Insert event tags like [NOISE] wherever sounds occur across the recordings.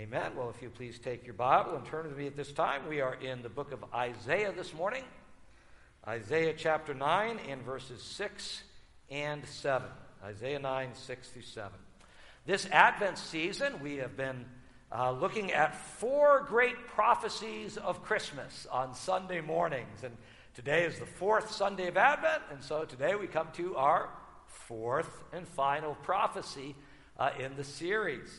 Amen. Well, if you please take your Bible and turn with me at this time, we are in the book of Isaiah this morning. Isaiah chapter 9 and verses 6 and 7. Isaiah 9, 6 through 7. This Advent season, we have been uh, looking at four great prophecies of Christmas on Sunday mornings. And today is the fourth Sunday of Advent, and so today we come to our fourth and final prophecy uh, in the series.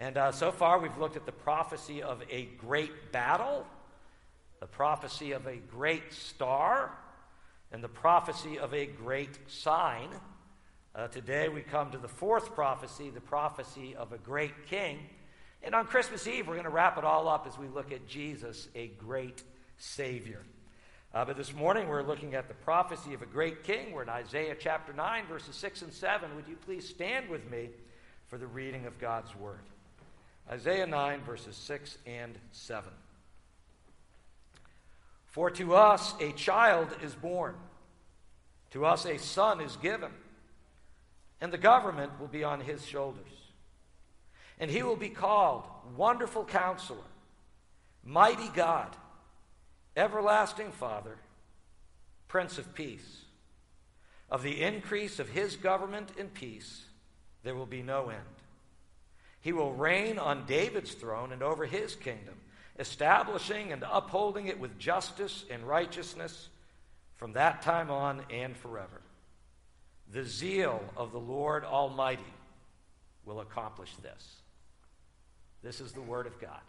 And uh, so far, we've looked at the prophecy of a great battle, the prophecy of a great star, and the prophecy of a great sign. Uh, today, we come to the fourth prophecy, the prophecy of a great king. And on Christmas Eve, we're going to wrap it all up as we look at Jesus, a great Savior. Uh, but this morning, we're looking at the prophecy of a great king. We're in Isaiah chapter 9, verses 6 and 7. Would you please stand with me for the reading of God's Word? Isaiah 9, verses 6 and 7. For to us a child is born, to us a son is given, and the government will be on his shoulders. And he will be called Wonderful Counselor, Mighty God, Everlasting Father, Prince of Peace. Of the increase of his government and peace, there will be no end. He will reign on David's throne and over his kingdom, establishing and upholding it with justice and righteousness from that time on and forever. The zeal of the Lord Almighty will accomplish this. This is the word of God.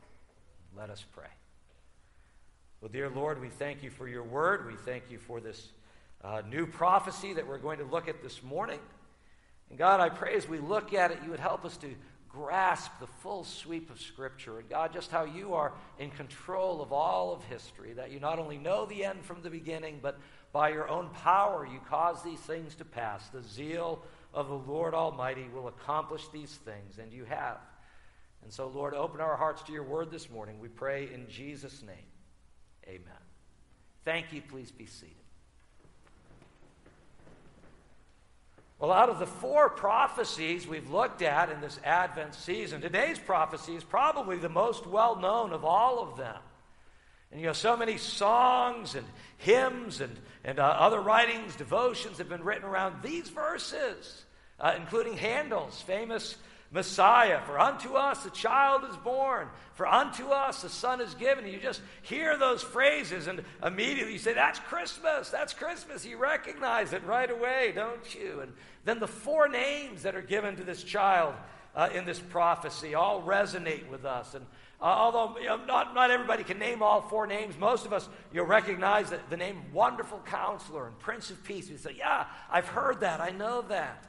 Let us pray. Well, dear Lord, we thank you for your word. We thank you for this uh, new prophecy that we're going to look at this morning. And God, I pray as we look at it, you would help us to grasp the full sweep of Scripture. And God, just how you are in control of all of history, that you not only know the end from the beginning, but by your own power you cause these things to pass. The zeal of the Lord Almighty will accomplish these things, and you have. And so, Lord, open our hearts to your word this morning. We pray in Jesus' name. Amen. Thank you. Please be seated. Well, out of the four prophecies we've looked at in this Advent season, today's prophecy is probably the most well known of all of them. And you know, so many songs and hymns and, and uh, other writings, devotions have been written around these verses, uh, including Handel's famous Messiah. For unto us a child is born, for unto us a son is given. You just hear those phrases, and immediately you say, That's Christmas, that's Christmas. You recognize it right away, don't you? And then the four names that are given to this child uh, in this prophecy all resonate with us. And uh, although you know, not, not everybody can name all four names, most of us you'll recognize that the name Wonderful Counselor and Prince of Peace. We say, Yeah, I've heard that, I know that.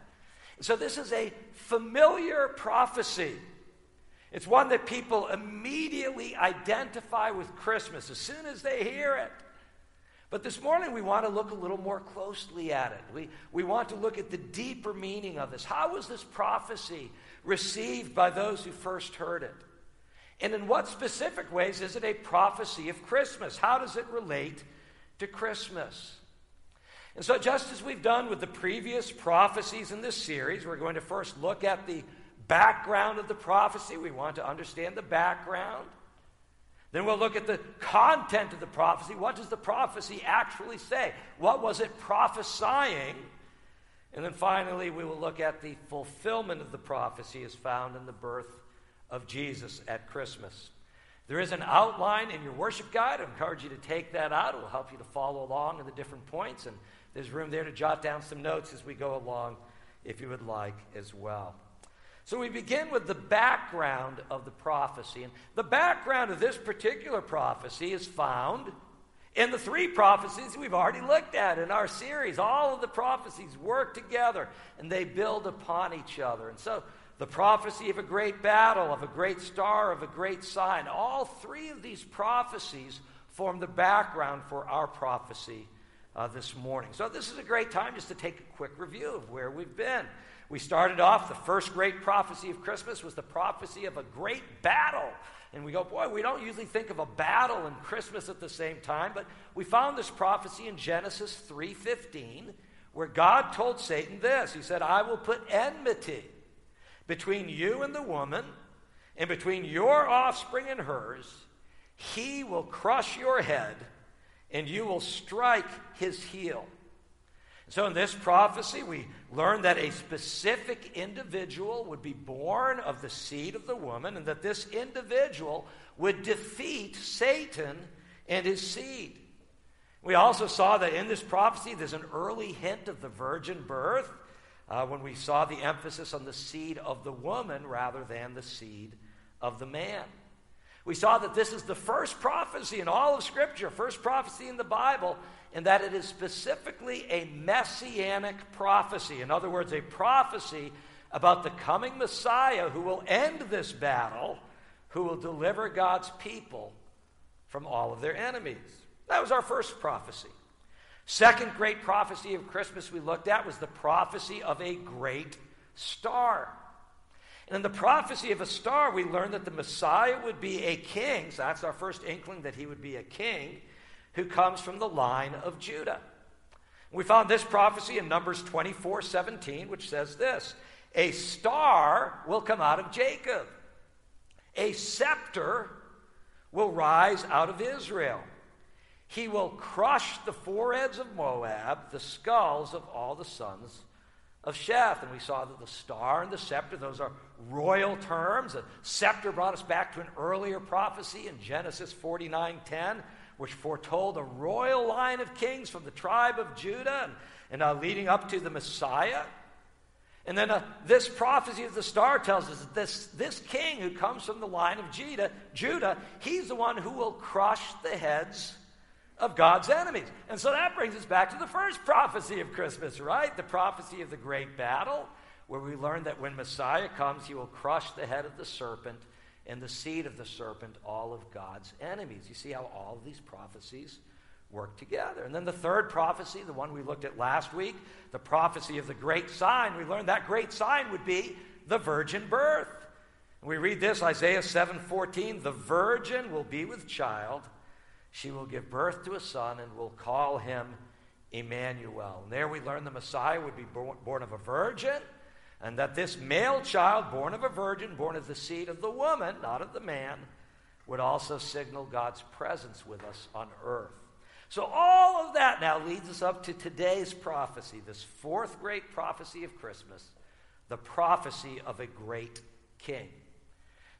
So, this is a familiar prophecy. It's one that people immediately identify with Christmas as soon as they hear it. But this morning, we want to look a little more closely at it. We, we want to look at the deeper meaning of this. How was this prophecy received by those who first heard it? And in what specific ways is it a prophecy of Christmas? How does it relate to Christmas? And so, just as we've done with the previous prophecies in this series, we're going to first look at the background of the prophecy. We want to understand the background. Then we'll look at the content of the prophecy. What does the prophecy actually say? What was it prophesying? And then finally, we will look at the fulfillment of the prophecy as found in the birth of Jesus at Christmas. There is an outline in your worship guide. I encourage you to take that out. It will help you to follow along in the different points. And there's room there to jot down some notes as we go along if you would like as well. So we begin with the background of the prophecy. And the background of this particular prophecy is found in the three prophecies we've already looked at in our series. All of the prophecies work together and they build upon each other. And so the prophecy of a great battle, of a great star, of a great sign, all three of these prophecies form the background for our prophecy uh, this morning. So, this is a great time just to take a quick review of where we've been. We started off, the first great prophecy of Christmas was the prophecy of a great battle. And we go, boy, we don't usually think of a battle and Christmas at the same time, but we found this prophecy in Genesis 3:15 where God told Satan this. He said, "I will put enmity between you and the woman, and between your offspring and hers, he will crush your head, and you will strike his heel. So, in this prophecy, we learn that a specific individual would be born of the seed of the woman, and that this individual would defeat Satan and his seed. We also saw that in this prophecy, there's an early hint of the virgin birth uh, when we saw the emphasis on the seed of the woman rather than the seed of the man. We saw that this is the first prophecy in all of Scripture, first prophecy in the Bible, and that it is specifically a messianic prophecy. In other words, a prophecy about the coming Messiah who will end this battle, who will deliver God's people from all of their enemies. That was our first prophecy. Second great prophecy of Christmas we looked at was the prophecy of a great star. And in the prophecy of a star, we learned that the Messiah would be a king. So that's our first inkling that he would be a king who comes from the line of Judah. We found this prophecy in Numbers 24 17, which says this A star will come out of Jacob, a scepter will rise out of Israel. He will crush the foreheads of Moab, the skulls of all the sons of Sheth. And we saw that the star and the scepter, those are royal terms. The scepter brought us back to an earlier prophecy in Genesis 49:10, which foretold a royal line of kings from the tribe of Judah and, and uh, leading up to the Messiah. And then uh, this prophecy of the star tells us that this, this king who comes from the line of Judah, Judah, he's the one who will crush the heads of God's enemies. And so that brings us back to the first prophecy of Christmas, right? The prophecy of the great battle, where we learn that when Messiah comes, he will crush the head of the serpent and the seed of the serpent, all of God's enemies. You see how all of these prophecies work together. And then the third prophecy, the one we looked at last week, the prophecy of the great sign, we learned that great sign would be the virgin birth. We read this Isaiah 7:14, the virgin will be with child she will give birth to a son and will call him Emmanuel. And there we learn the Messiah would be born of a virgin, and that this male child, born of a virgin, born of the seed of the woman, not of the man, would also signal God's presence with us on earth. So, all of that now leads us up to today's prophecy, this fourth great prophecy of Christmas, the prophecy of a great king.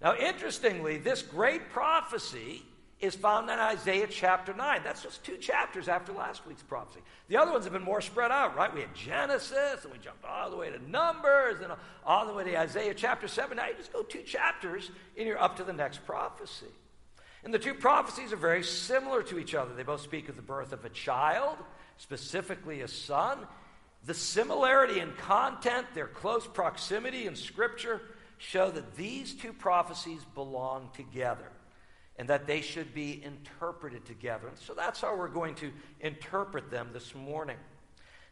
Now, interestingly, this great prophecy is found in Isaiah chapter 9. That's just two chapters after last week's prophecy. The other ones have been more spread out, right? We had Genesis, and we jumped all the way to Numbers, and all the way to Isaiah chapter 7. Now you just go two chapters, and you're up to the next prophecy. And the two prophecies are very similar to each other. They both speak of the birth of a child, specifically a son. The similarity in content, their close proximity in Scripture, show that these two prophecies belong together and that they should be interpreted together. And so that's how we're going to interpret them this morning.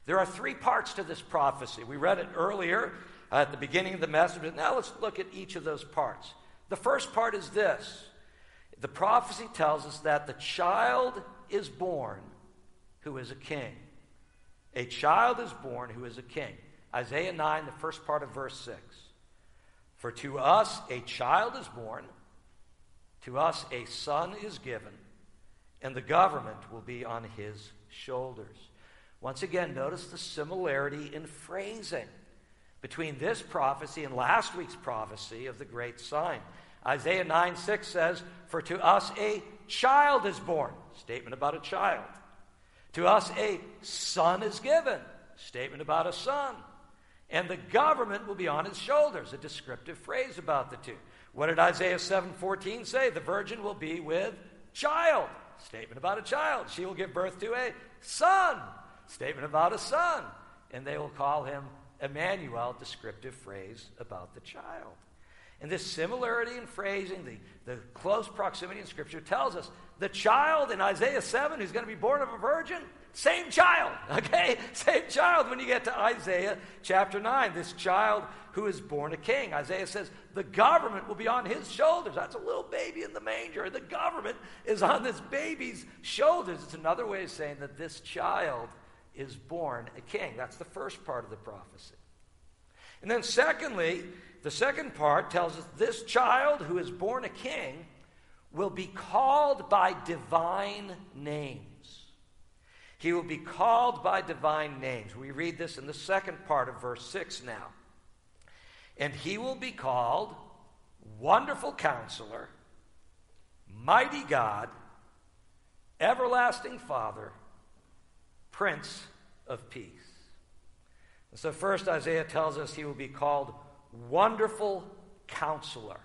There are three parts to this prophecy. We read it earlier uh, at the beginning of the message, but now let's look at each of those parts. The first part is this the prophecy tells us that the child is born who is a king. A child is born who is a king. Isaiah 9, the first part of verse 6. For to us a child is born to us a son is given, and the government will be on his shoulders. Once again, notice the similarity in phrasing between this prophecy and last week's prophecy of the great sign. Isaiah 9 6 says, For to us a child is born. Statement about a child. To us a son is given. Statement about a son. And the government will be on his shoulders. A descriptive phrase about the two. What did Isaiah 7:14 say? The virgin will be with child. Statement about a child. She will give birth to a son. Statement about a son. And they will call him Emmanuel, descriptive phrase about the child. And this similarity in phrasing, the, the close proximity in Scripture tells us the child in Isaiah 7 who's going to be born of a virgin, same child, [LAUGHS] okay? Same child when you get to Isaiah chapter 9. This child who is born a king. Isaiah says the government will be on his shoulders. That's a little baby in the manger. The government is on this baby's shoulders. It's another way of saying that this child is born a king. That's the first part of the prophecy. And then, secondly, the second part tells us this child who is born a king will be called by divine names. He will be called by divine names. We read this in the second part of verse 6 now. And he will be called Wonderful Counselor, Mighty God, Everlasting Father, Prince of Peace. And so, first, Isaiah tells us he will be called Wonderful Counselor.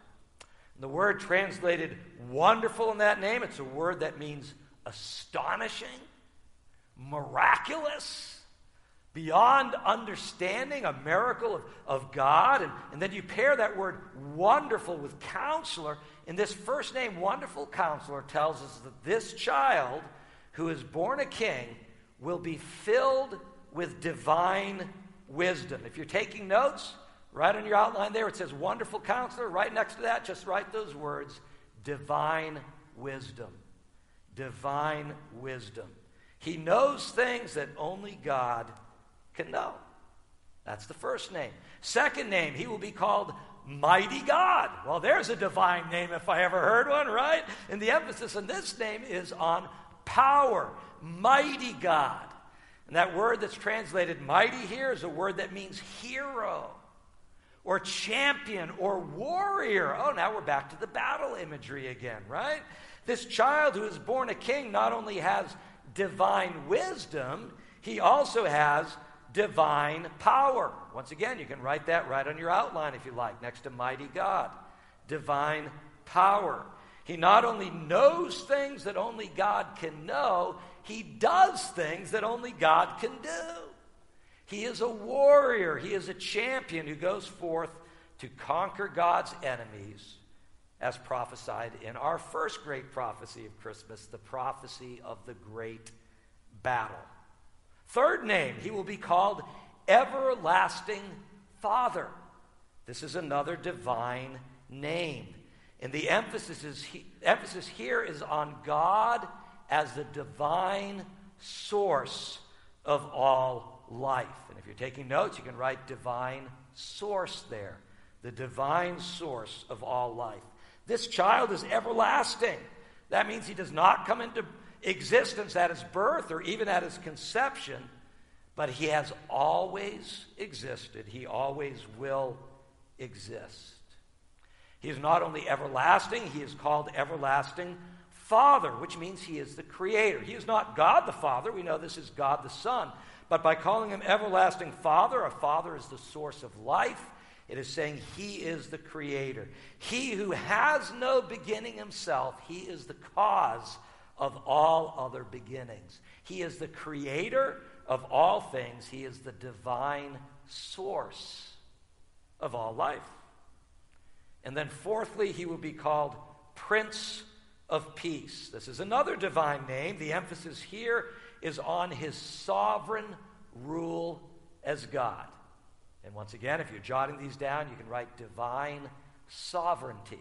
The word translated wonderful in that name, it's a word that means astonishing, miraculous, beyond understanding, a miracle of, of God. And, and then you pair that word wonderful with counselor. And this first name, wonderful counselor, tells us that this child who is born a king will be filled with divine wisdom. If you're taking notes, Right on your outline there, it says wonderful counselor. Right next to that, just write those words divine wisdom. Divine wisdom. He knows things that only God can know. That's the first name. Second name, he will be called Mighty God. Well, there's a divine name if I ever heard one, right? And the emphasis in this name is on power. Mighty God. And that word that's translated mighty here is a word that means hero or champion or warrior. Oh, now we're back to the battle imagery again, right? This child who is born a king not only has divine wisdom, he also has divine power. Once again, you can write that right on your outline if you like, next to mighty God. Divine power. He not only knows things that only God can know, he does things that only God can do. He is a warrior, he is a champion who goes forth to conquer God's enemies, as prophesied in our first great prophecy of Christmas, the prophecy of the great battle. Third name, he will be called Everlasting Father. This is another divine name. And the emphasis, is he, emphasis here is on God as the divine source of all life. And if you're taking notes, you can write divine source there. The divine source of all life. This child is everlasting. That means he does not come into existence at his birth or even at his conception, but he has always existed. He always will exist. He is not only everlasting, he is called everlasting Father, which means he is the creator. He is not God the Father. We know this is God the Son. But by calling him everlasting Father, a father is the source of life. It is saying he is the creator. He who has no beginning himself, he is the cause of all other beginnings. He is the creator of all things, he is the divine source of all life. And then, fourthly, he will be called Prince of Peace. This is another divine name. The emphasis here is on his sovereign rule as God. And once again, if you're jotting these down, you can write divine sovereignty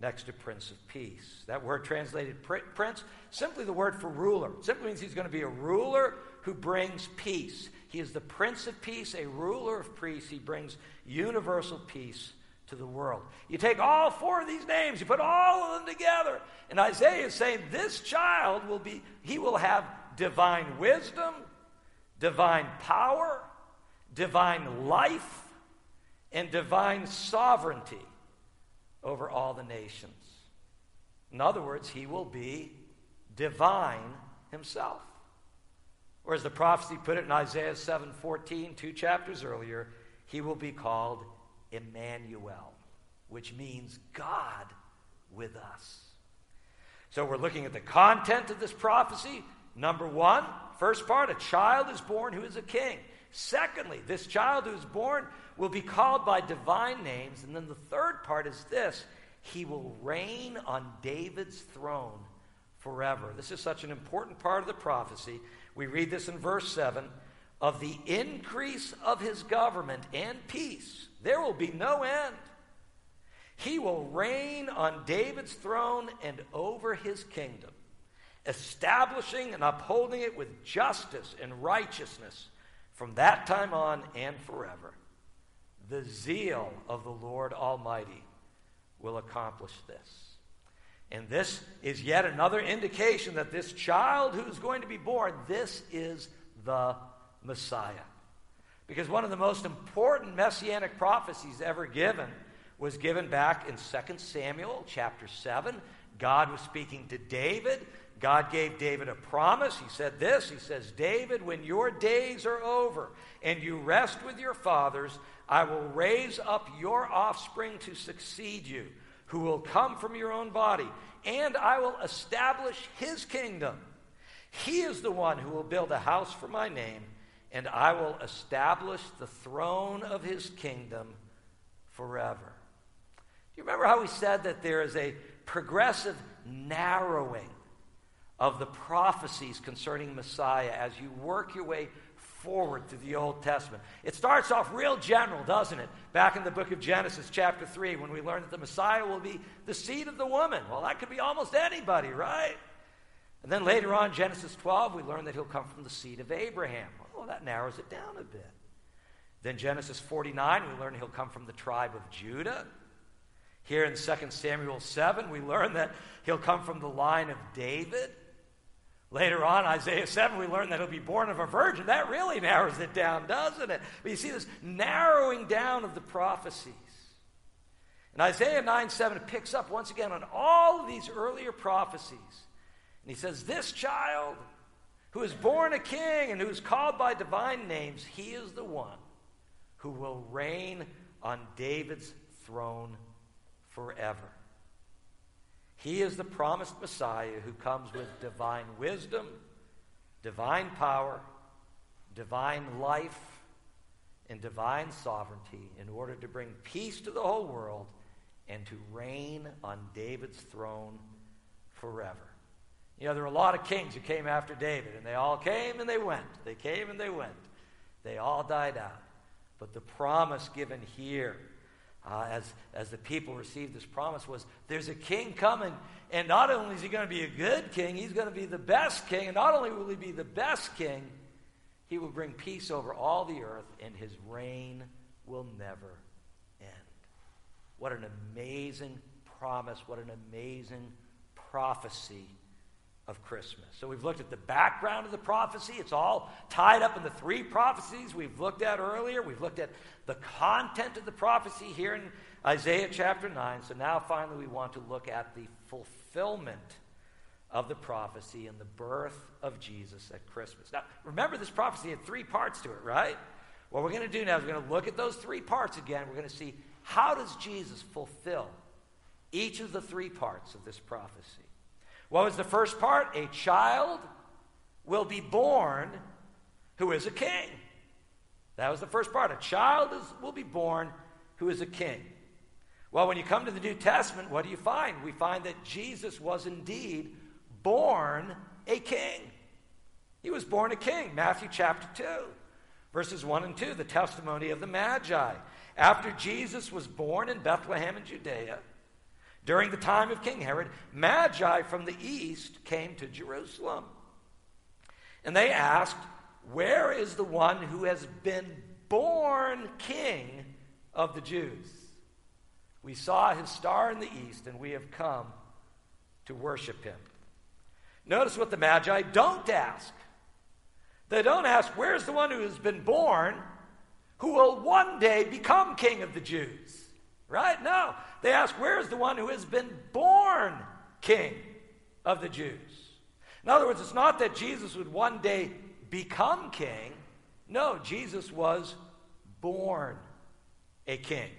next to Prince of Peace. That word translated prince, simply the word for ruler. It simply means he's going to be a ruler who brings peace. He is the Prince of Peace, a ruler of peace. He brings universal peace to the world. You take all four of these names, you put all of them together, and Isaiah is saying this child will be, he will have divine wisdom, divine power, divine life, and divine sovereignty over all the nations. In other words, he will be divine himself. Or as the prophecy put it in Isaiah 7:14, two chapters earlier, he will be called Emmanuel, which means God with us. So we're looking at the content of this prophecy. Number one, first part, a child is born who is a king. Secondly, this child who is born will be called by divine names. And then the third part is this he will reign on David's throne forever. This is such an important part of the prophecy. We read this in verse 7 of the increase of his government and peace, there will be no end. He will reign on David's throne and over his kingdom establishing and upholding it with justice and righteousness from that time on and forever. the zeal of the Lord Almighty will accomplish this. And this is yet another indication that this child who's going to be born, this is the Messiah. Because one of the most important messianic prophecies ever given was given back in 2 Samuel chapter 7. God was speaking to David. God gave David a promise. He said this He says, David, when your days are over and you rest with your fathers, I will raise up your offspring to succeed you who will come from your own body, and I will establish his kingdom. He is the one who will build a house for my name, and I will establish the throne of his kingdom forever. Do you remember how we said that there is a progressive narrowing of the prophecies concerning Messiah as you work your way forward through the Old Testament. It starts off real general, doesn't it? Back in the book of Genesis, chapter 3, when we learn that the Messiah will be the seed of the woman. Well, that could be almost anybody, right? And then later on, Genesis 12, we learn that he'll come from the seed of Abraham. Well, that narrows it down a bit. Then Genesis 49, we learn he'll come from the tribe of Judah. Here in 2 Samuel 7, we learn that he'll come from the line of David. Later on, Isaiah 7, we learn that he'll be born of a virgin. That really narrows it down, doesn't it? But you see this narrowing down of the prophecies. And Isaiah 9 7 picks up once again on all of these earlier prophecies. And he says, This child who is born a king and who is called by divine names, he is the one who will reign on David's throne forever. He is the promised Messiah who comes with divine wisdom, divine power, divine life, and divine sovereignty in order to bring peace to the whole world and to reign on David's throne forever. You know, there were a lot of kings who came after David, and they all came and they went. They came and they went. They all died out. But the promise given here uh, as, as the people received this promise was there's a king coming, and not only is he going to be a good king, he's going to be the best king. And not only will he be the best king, he will bring peace over all the earth, and his reign will never end. What an amazing promise, what an amazing prophecy of Christmas. So we've looked at the background of the prophecy. It's all tied up in the three prophecies we've looked at earlier. We've looked at the content of the prophecy here in Isaiah chapter 9. So now finally we want to look at the fulfillment of the prophecy and the birth of Jesus at Christmas. Now, remember this prophecy had three parts to it, right? What we're going to do now is we're going to look at those three parts again. We're going to see how does Jesus fulfill each of the three parts of this prophecy. What was the first part? A child will be born who is a king. That was the first part. A child is, will be born who is a king. Well, when you come to the New Testament, what do you find? We find that Jesus was indeed born a king. He was born a king. Matthew chapter 2, verses 1 and 2, the testimony of the Magi. After Jesus was born in Bethlehem in Judea, during the time of King Herod, Magi from the east came to Jerusalem. And they asked, Where is the one who has been born king of the Jews? We saw his star in the east, and we have come to worship him. Notice what the Magi don't ask. They don't ask, Where's the one who has been born who will one day become king of the Jews? Right? No. They ask, Where's the one who has been born king of the Jews? In other words, it's not that Jesus would one day become king. No, Jesus was born a king.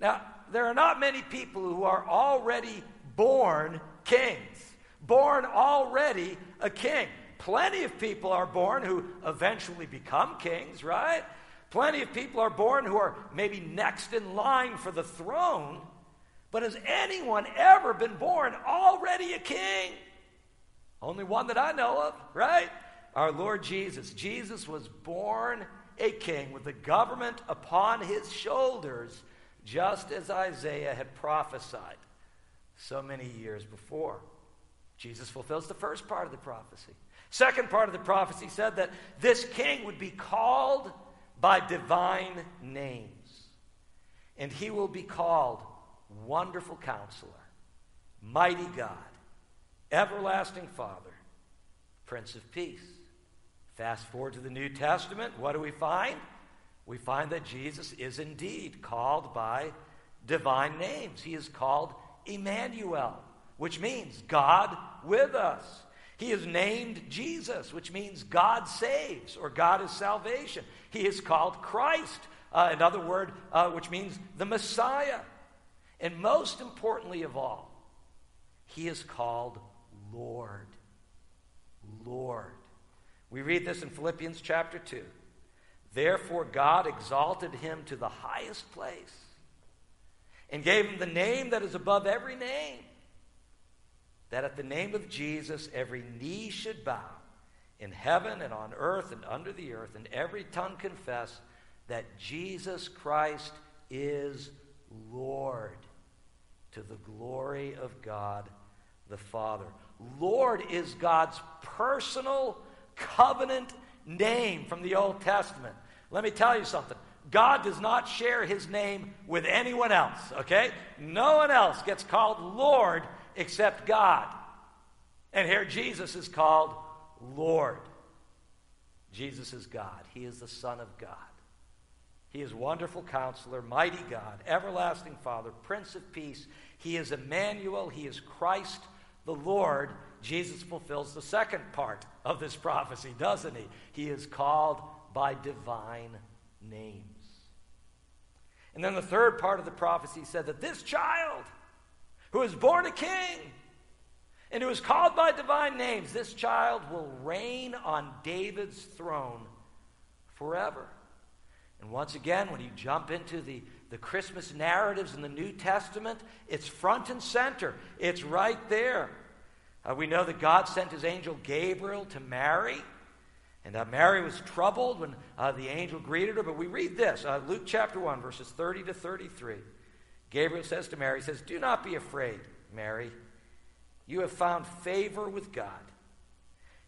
Now, there are not many people who are already born kings, born already a king. Plenty of people are born who eventually become kings, right? Plenty of people are born who are maybe next in line for the throne, but has anyone ever been born already a king? Only one that I know of, right? Our Lord Jesus. Jesus was born a king with the government upon his shoulders, just as Isaiah had prophesied so many years before. Jesus fulfills the first part of the prophecy. Second part of the prophecy said that this king would be called by divine names. And he will be called Wonderful Counselor, Mighty God, Everlasting Father, Prince of Peace. Fast forward to the New Testament, what do we find? We find that Jesus is indeed called by divine names. He is called Emmanuel, which means God with us. He is named Jesus, which means God saves or God is salvation. He is called Christ, uh, another word uh, which means the Messiah. And most importantly of all, he is called Lord. Lord. We read this in Philippians chapter 2. Therefore, God exalted him to the highest place and gave him the name that is above every name, that at the name of Jesus every knee should bow in heaven and on earth and under the earth, and every tongue confess that Jesus Christ is Lord to the glory of God the Father. Lord is God's personal covenant name from the Old Testament. Let me tell you something. God does not share his name with anyone else, okay? No one else gets called Lord except God. And here Jesus is called Lord. Jesus is God. He is the Son of God. He is wonderful counselor, mighty God, everlasting Father, Prince of Peace. He is Emmanuel. He is Christ the Lord. Jesus fulfills the second part of this prophecy, doesn't he? He is called by divine names. And then the third part of the prophecy said that this child, who is born a king and who is called by divine names, this child will reign on David's throne forever. And once again, when you jump into the, the Christmas narratives in the New Testament, it's front and center. It's right there. Uh, we know that God sent his angel Gabriel to Mary. And uh, Mary was troubled when uh, the angel greeted her. But we read this uh, Luke chapter 1, verses 30 to 33. Gabriel says to Mary, says, Do not be afraid, Mary. You have found favor with God.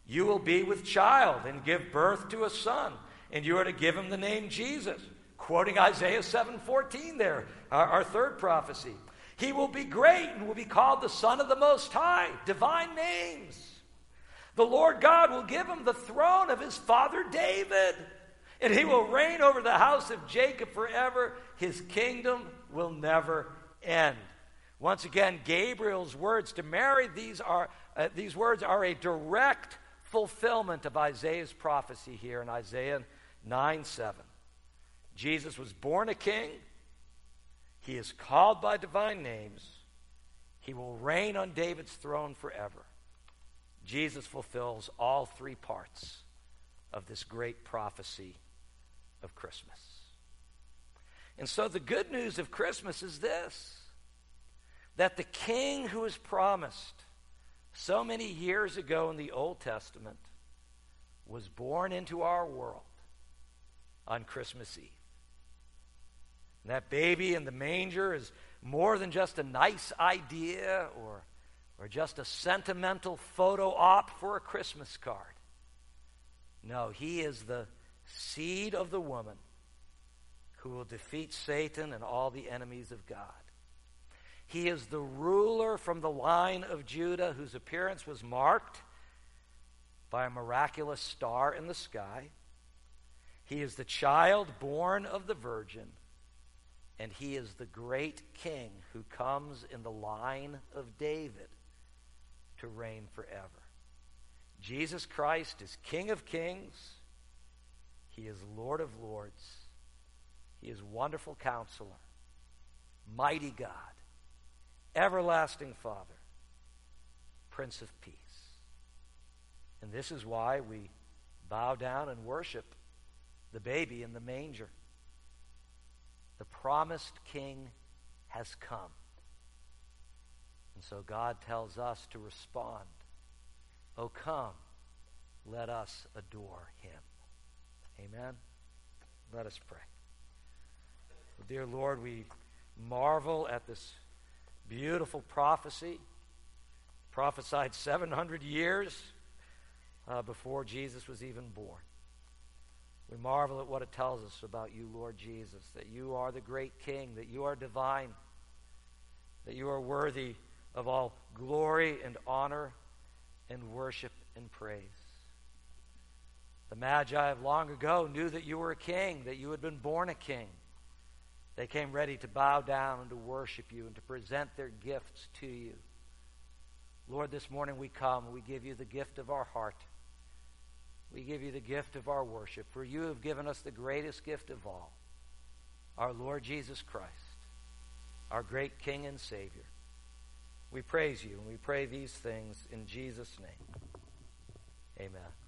You will be with child and give birth to a son, and you are to give him the name Jesus. Quoting Isaiah 7:14 there, our, our third prophecy. He will be great and will be called the Son of the Most High. Divine names. The Lord God will give him the throne of his father David, and he will reign over the house of Jacob forever. His kingdom will never end. Once again, Gabriel's words to Mary, these, are, uh, these words are a direct fulfillment of Isaiah's prophecy here in Isaiah 9 7. Jesus was born a king. He is called by divine names. He will reign on David's throne forever. Jesus fulfills all three parts of this great prophecy of Christmas. And so the good news of Christmas is this that the king who was promised so many years ago in the Old Testament was born into our world on Christmas Eve. And that baby in the manger is more than just a nice idea or or just a sentimental photo op for a Christmas card. No, he is the seed of the woman who will defeat Satan and all the enemies of God. He is the ruler from the line of Judah whose appearance was marked by a miraculous star in the sky. He is the child born of the virgin, and he is the great king who comes in the line of David to reign forever. Jesus Christ is King of kings, He is Lord of lords, He is wonderful counselor, mighty God, everlasting Father, Prince of Peace. And this is why we bow down and worship the baby in the manger. The promised king has come. And so God tells us to respond. Oh, come, let us adore him. Amen. Let us pray. Dear Lord, we marvel at this beautiful prophecy, prophesied 700 years uh, before Jesus was even born. We marvel at what it tells us about you, Lord Jesus, that you are the great King, that you are divine, that you are worthy of all glory and honor and worship and praise. The Magi of long ago knew that you were a king, that you had been born a king. They came ready to bow down and to worship you and to present their gifts to you. Lord, this morning we come, we give you the gift of our heart. We give you the gift of our worship, for you have given us the greatest gift of all, our Lord Jesus Christ, our great King and Savior. We praise you and we pray these things in Jesus' name. Amen.